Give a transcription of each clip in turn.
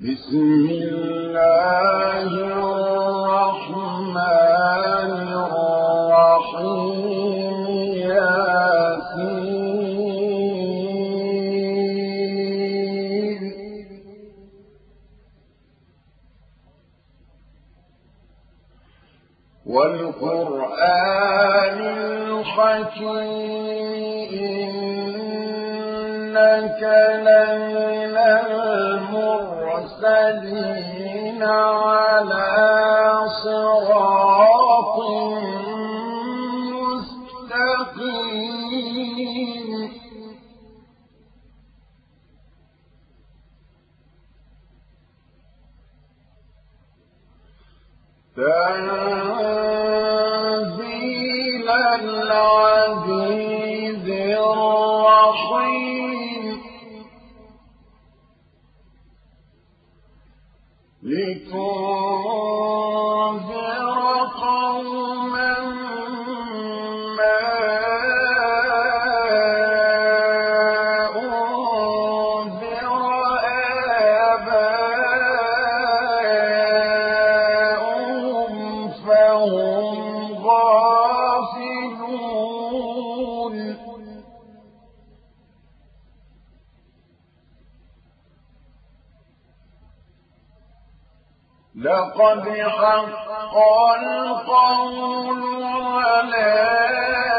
بسم الله الرحمن الذين على صراط لقد حق القول على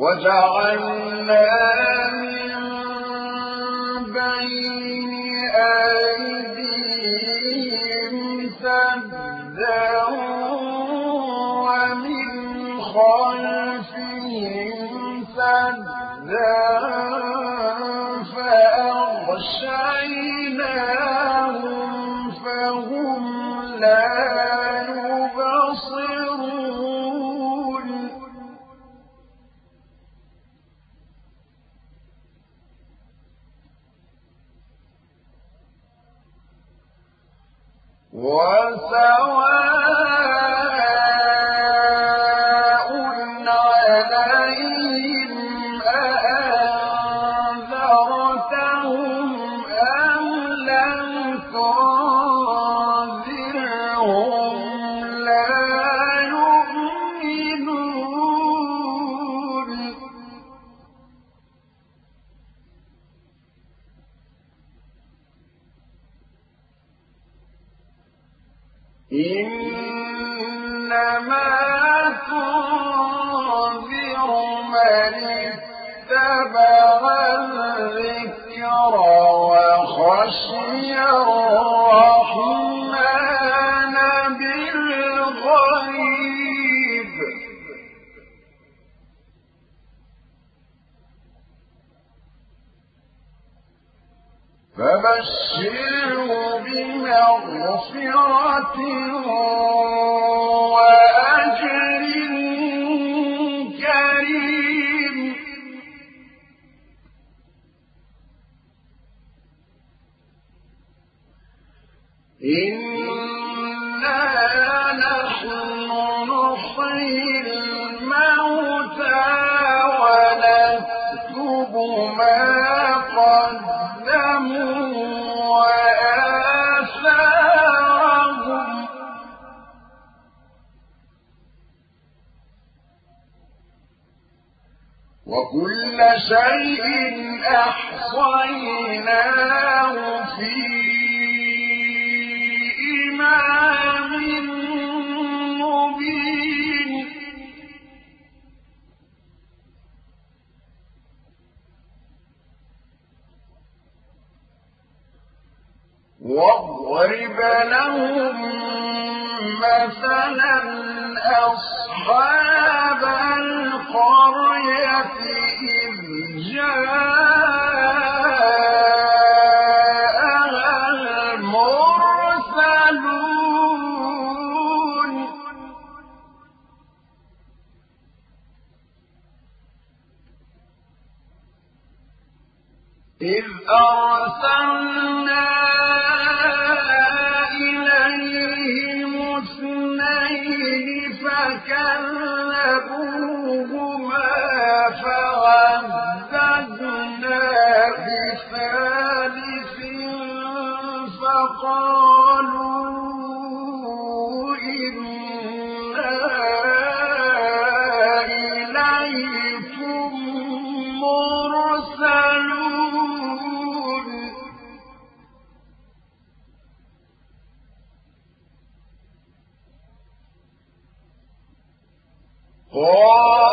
وجعلنا من بين آية إنما اتبع وخشي الرحمن بالغيب. فبشره بمغفرة شيء أحصيناه. قال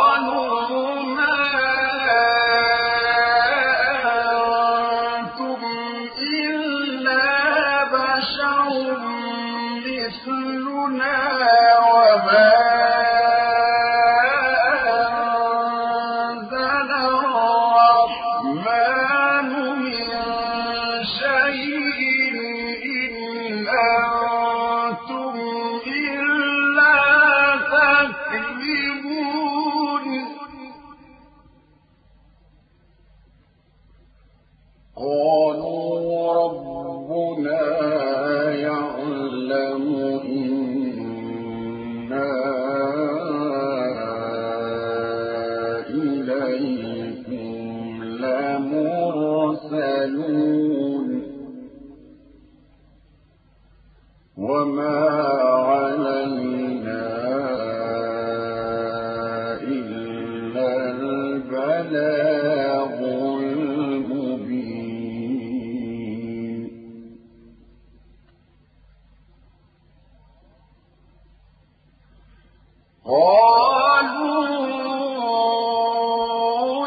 قالوا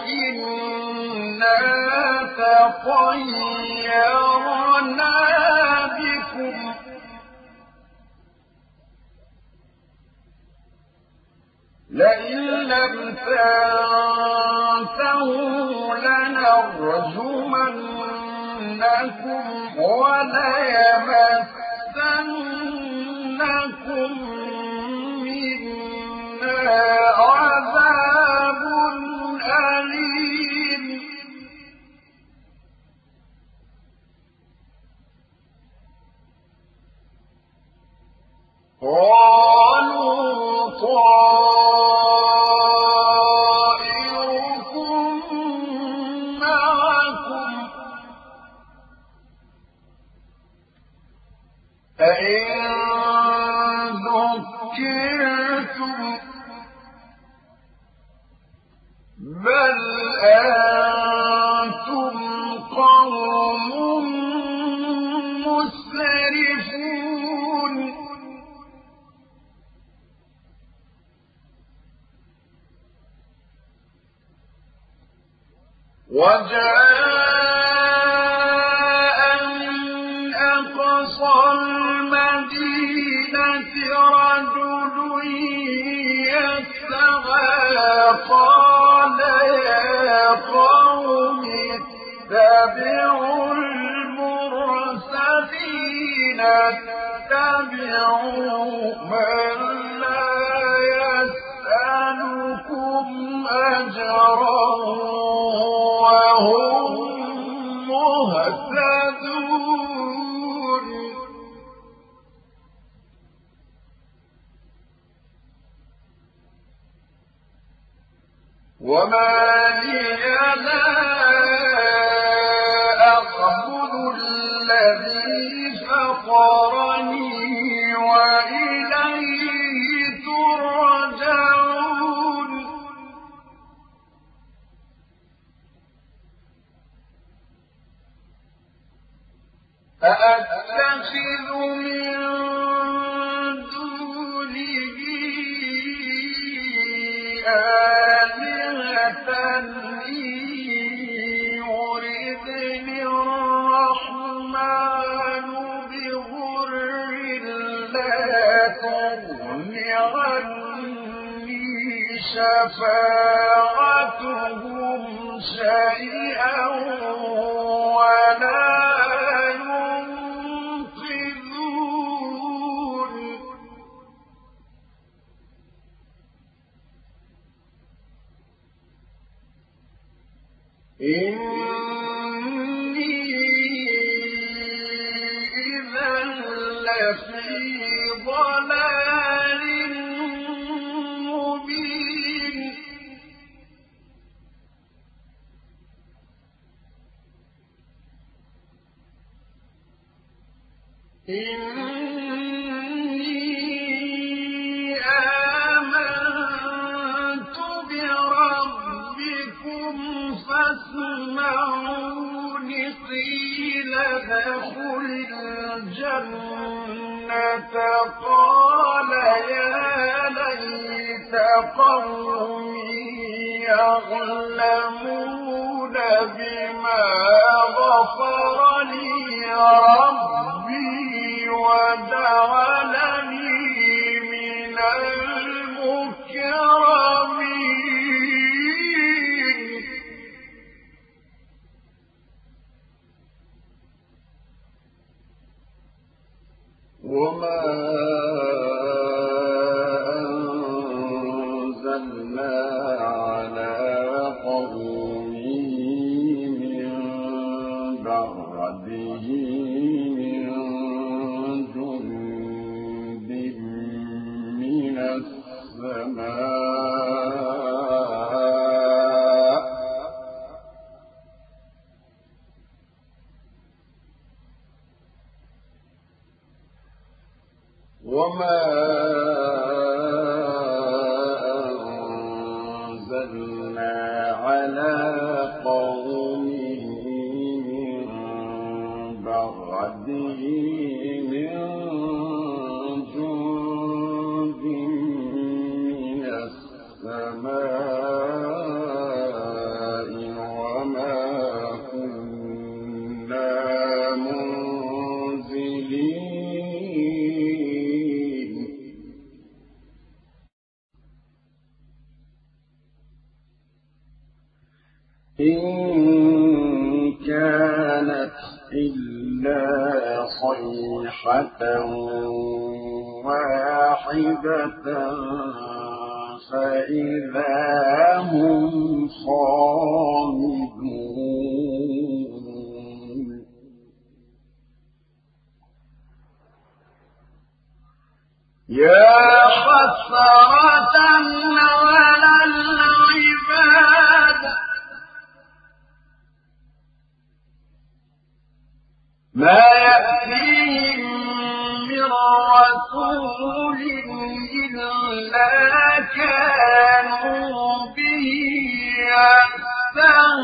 إنا تطيرنا بكم. لئن لم لنرجمنكم وليمسن مسرفون وجاء من أقصى المدينة رجل يسعى قال يا قوم اتبعوا من لا يسألكم أجرا وهم مهتدون. وما لي لا فطرني وإليه ترجعون. أأتخذ من شفاعتهم شيئا ولا قيل ادخل الجنة قال يا ليت قومي يعلمون بما غفر لي ربي وجعلني وما بعده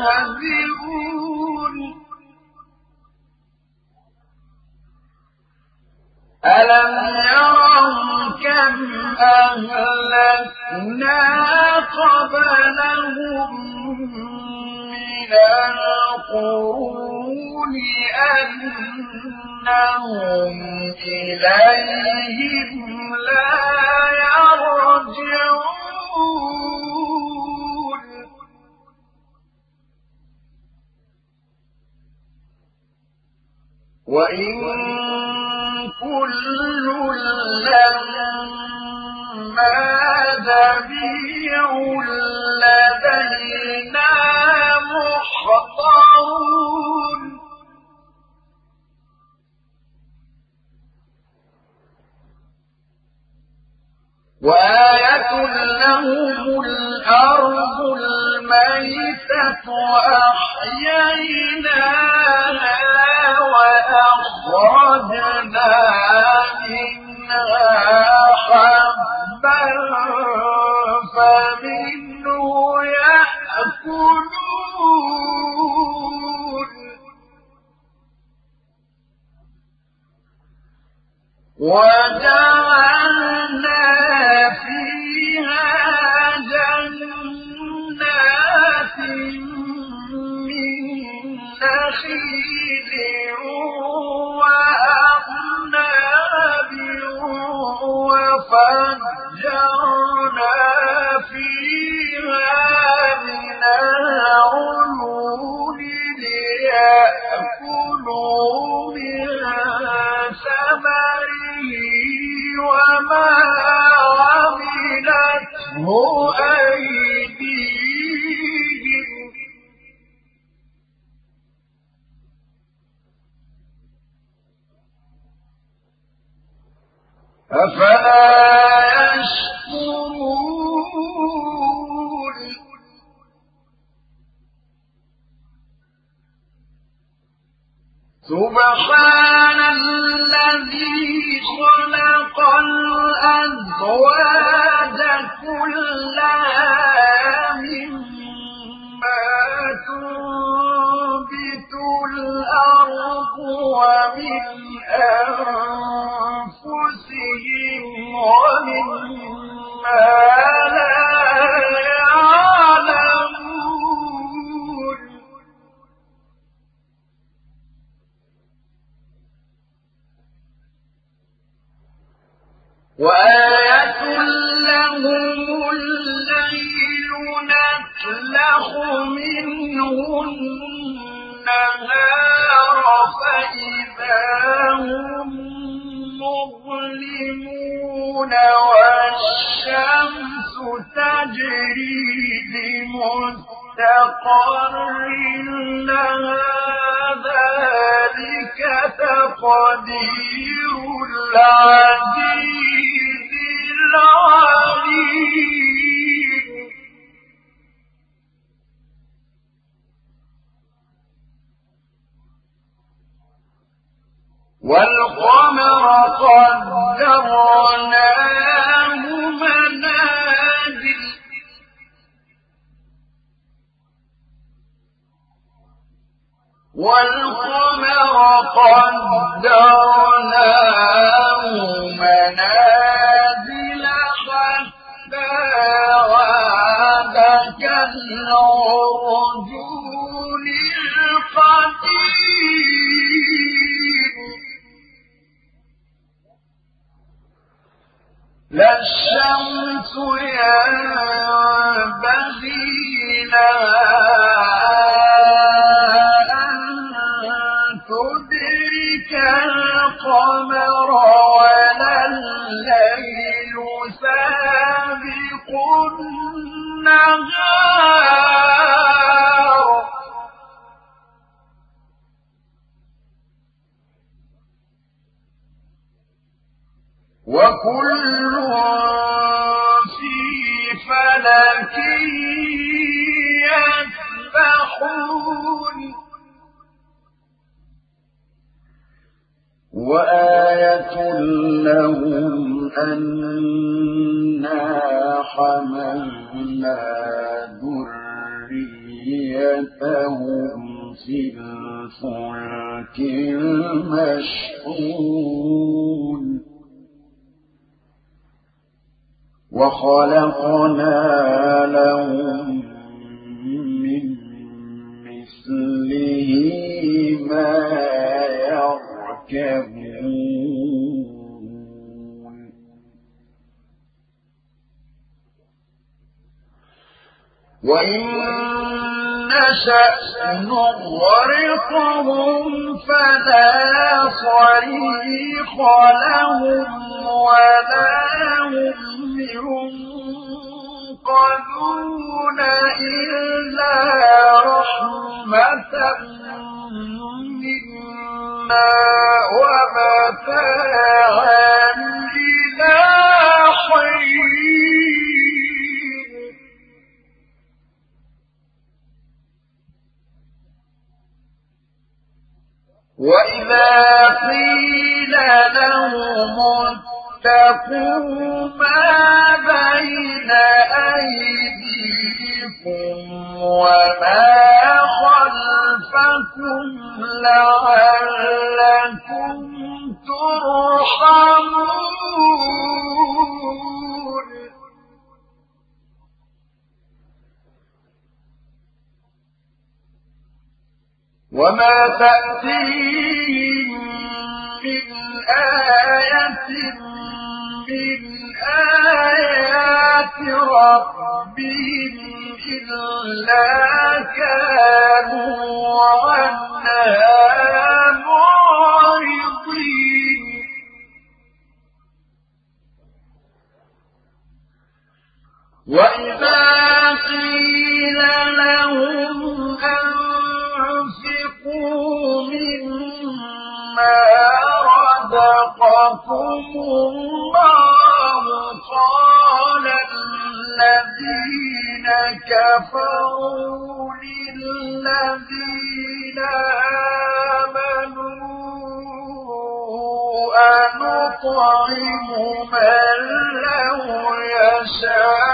يستهزئون ألم يروا كم أهلكنا قبلهم من القرون أنهم إليهم لا يرجعون. وإن كل لما جميع لدينا محضرون. وآية لهم الأرض الميتة أحييناها وأخرجنا منها حبا فمنه يأكلون والقمر قدرناه منازل حتى عاد كالعرجون القديم. لا الشمس ينبغي لها القمر ولا الليل سابق النهار. وكل في فلك يسبحون وآية لهم أنا حملنا ذريتهم في الفلك المشحون. وخلقنا لهم من مثله ما يركبون. يعلمون. وإن نشأ نغرقهم فلا صريخ لهم ولا هم ينقذون إلا رحمة منه ومتاعا إلى حين وإذا قيل لهم اتقوا ما ربهم إلا كانوا عنها معرضين. وإذا قيل لهم أنفقوا مما رزقكم الله قال الذين كفروا للذين آمنوا أنطعم من لو يشاء.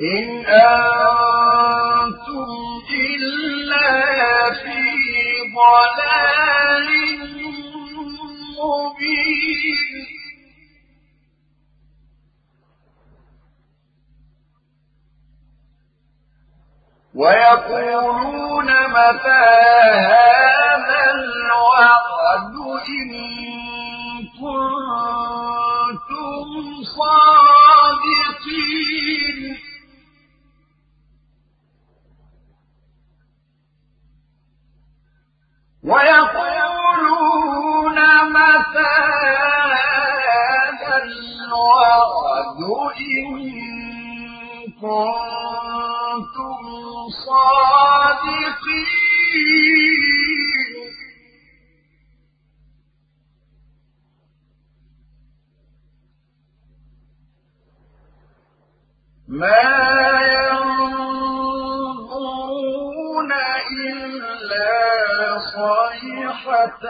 إن أنتم إلا في ضلال مبين. ويقولون متى هذا الوعد إن كنتم صادقين؟ ويقولون متى هذا الوعد إن كنتم صادقين؟ ما صيحة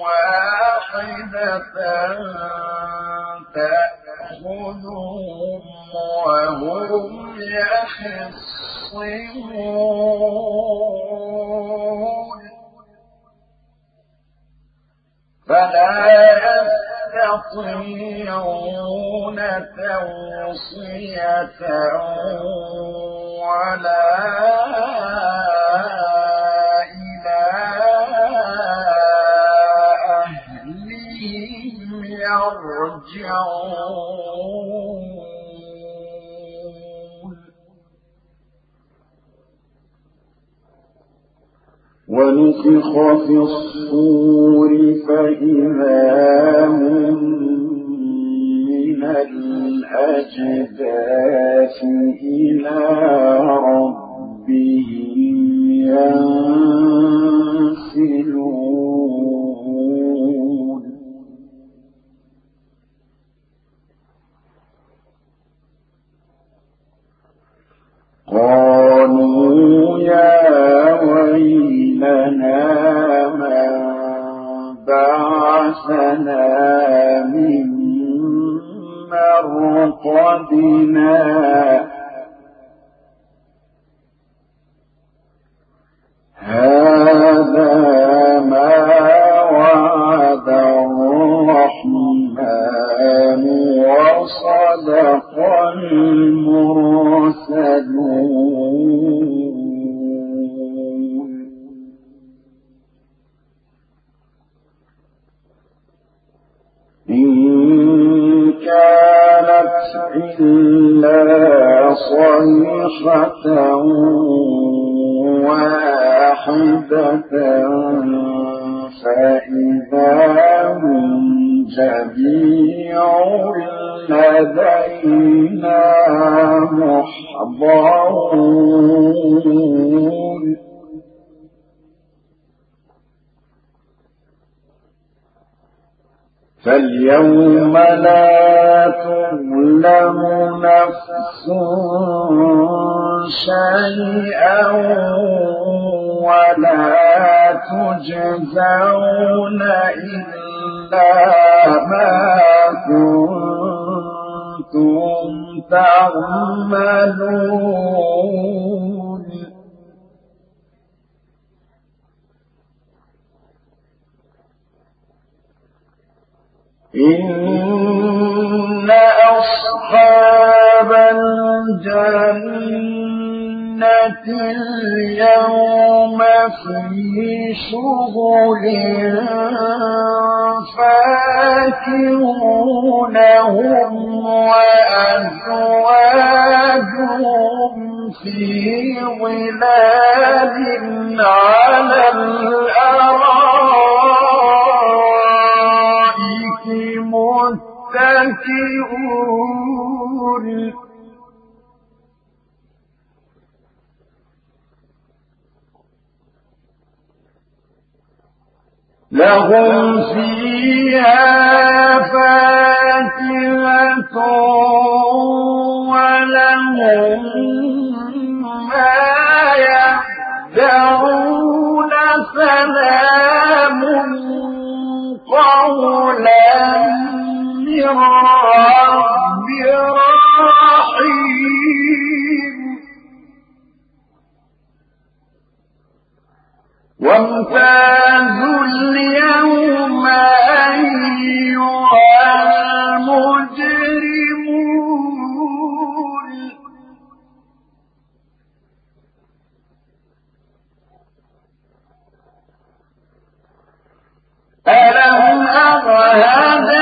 واحدة تأخذهم وهم يخصمون. فلا يستطيعون توصية ولا ونفخ في الصور فإذا هم من الأجداث إلى ربهم ينسلون. فاليوم لا تظلم نفس شيئا ولا تجزون إلا ما كنتم تعملون إن أصحاب الجنة اليوم في شغل فاكهون هم وأزواجهم في ظلال على الأرائك. متكئون لهم فيها فاكهة ولهم ما يدعون سلام قولا. رب رحيم وامتازوا اليوم أيها المجرمون ألم أعهد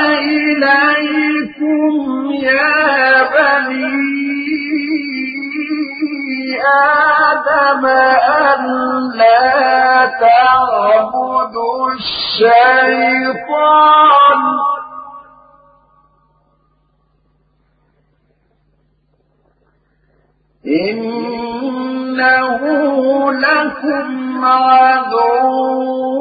آدم أن لا تعبدوا الشيطان. إنه لكم عدو.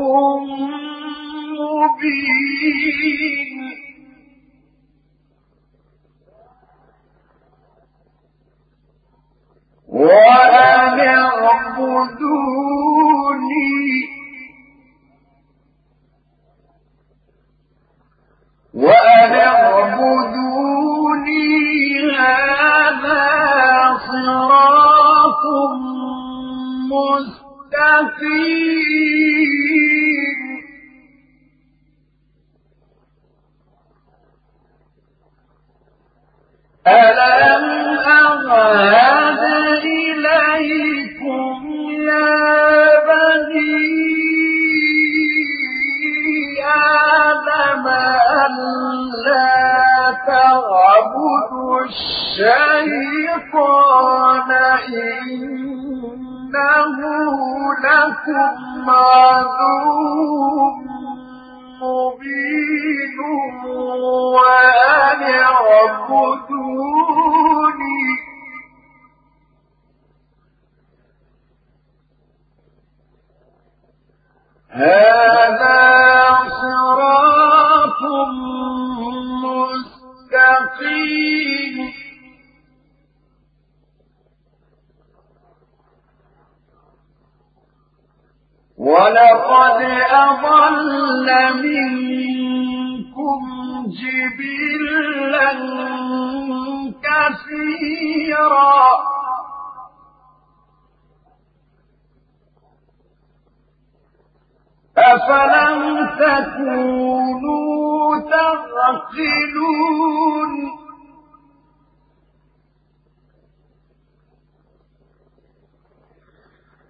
هذا صراط مستقيم. ولقد أضل منكم جبلا كثيرا. أفلم تكونوا تعقلون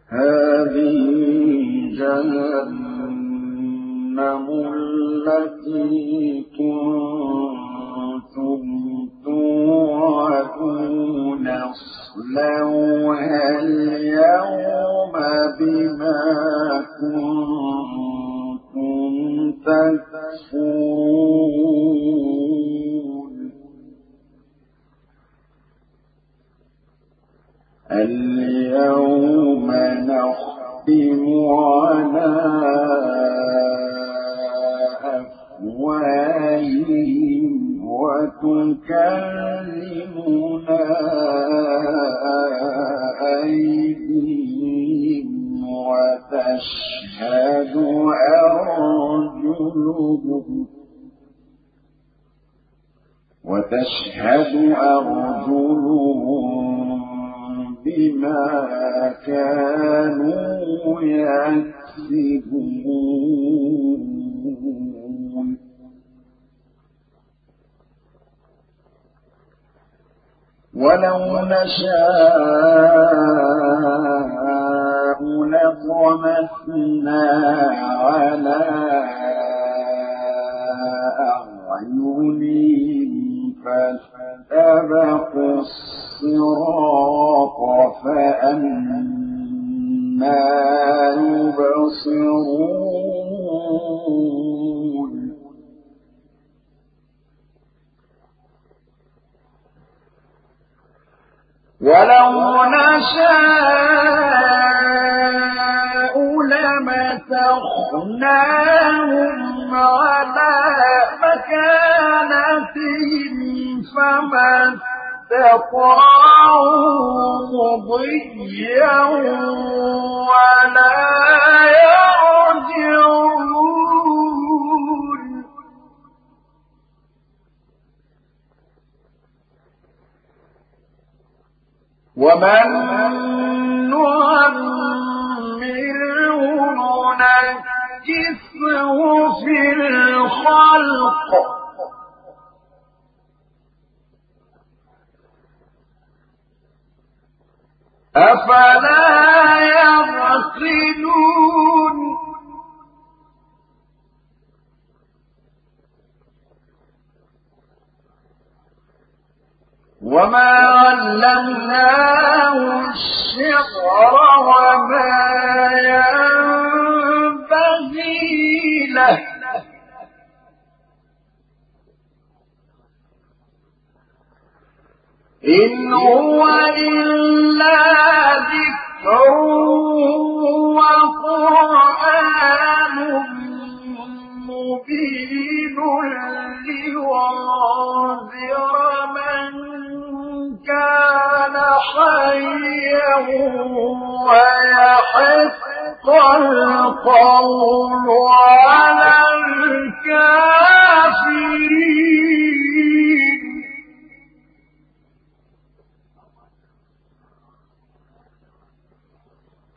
هذه جهنم التي كنتم توعدون اصلوها اليوم بما كنتم تكفرون اليوم نختم وتشهد أرجلهم بما كانوا يكسبون. ولو نشاء لطمسنا على أعينهم. فاستبقوا الصراط فأنا يبصرون. ولو نشاء لمسخناهم على مكانتهم. فما استطاعوا مضيا ولا يرجعون. ومن نعمره ننكسه في الخلق. أفلا يعقلون؟ وما علمناه الشعر وما ينبغي له. إن هو إلا ذكر وقرآن مبين من كان حيا ويحق القول على الكافرين.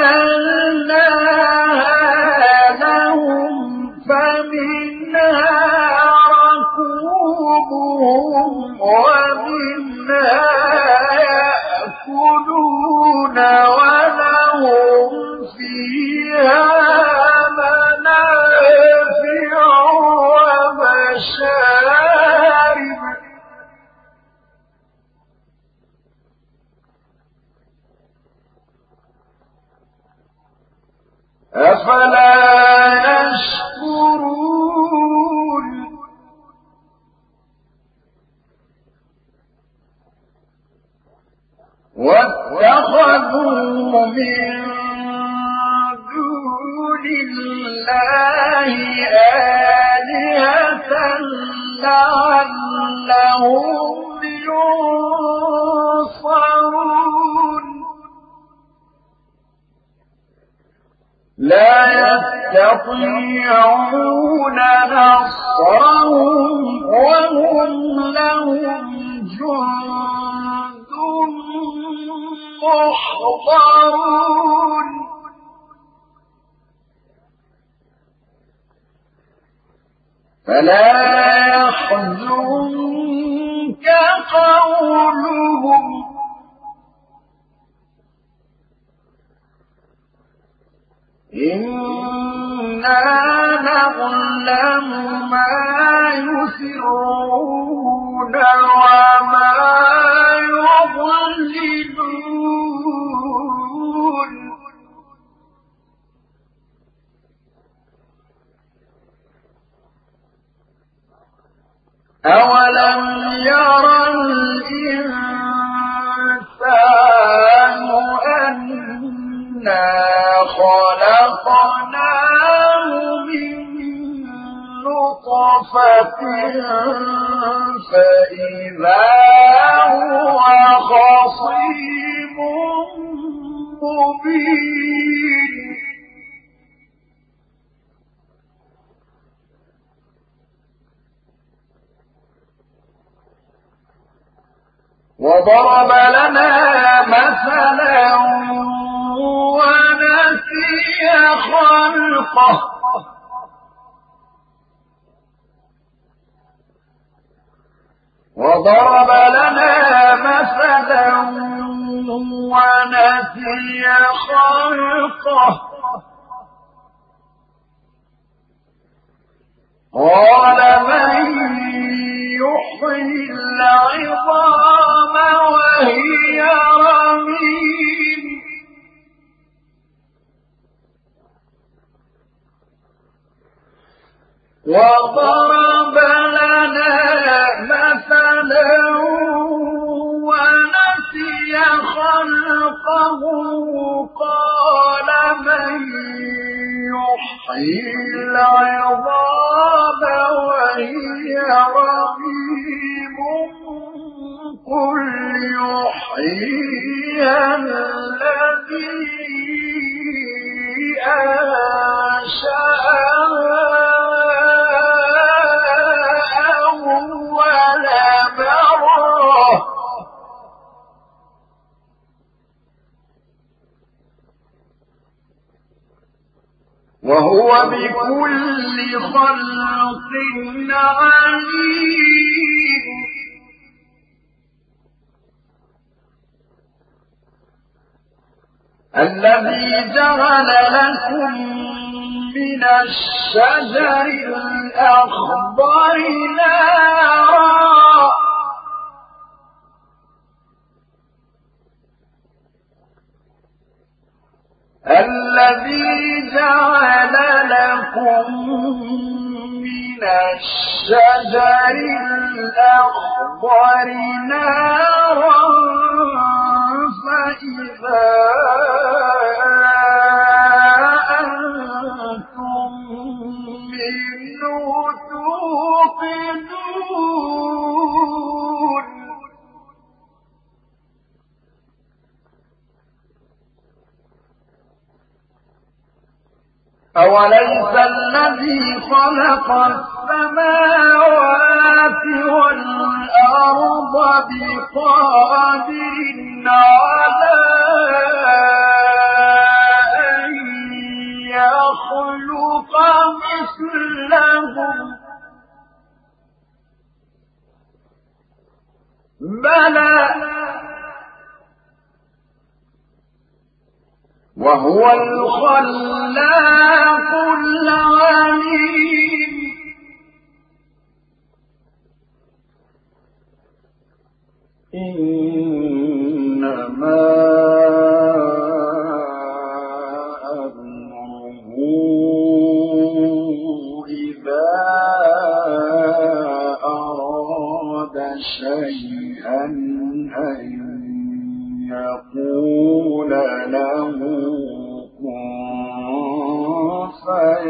وذللناها فلا يحزنك قولهم. إنا نعلم ما يسرون وما يعلنون أولم يرى الإنسان أنا خلقناه من نطفة فإذا هو خصيم مبين وضرب لنا مثلا ونسي خلقه. وضرب لنا مثلا ونسي خلقه. قال من يحيي العظام وهي رميم وضرب لنا مثلا خلقه قال من يحيي العظام وهي رميم قل يحيي الذي أنشأها وهو بكل خلق عليم. الذي جعل لكم من الشجر الأخضر نارا. الذي جعل لكم من الشجر الأخضر نارا فإذا أنتم منه توقدون أوليس الذي خلق السماوات والأرض بقادر على أن يخلق مثلهم بلى وهو الخلاق العليم. إنما أمره إذا أراد شيئا.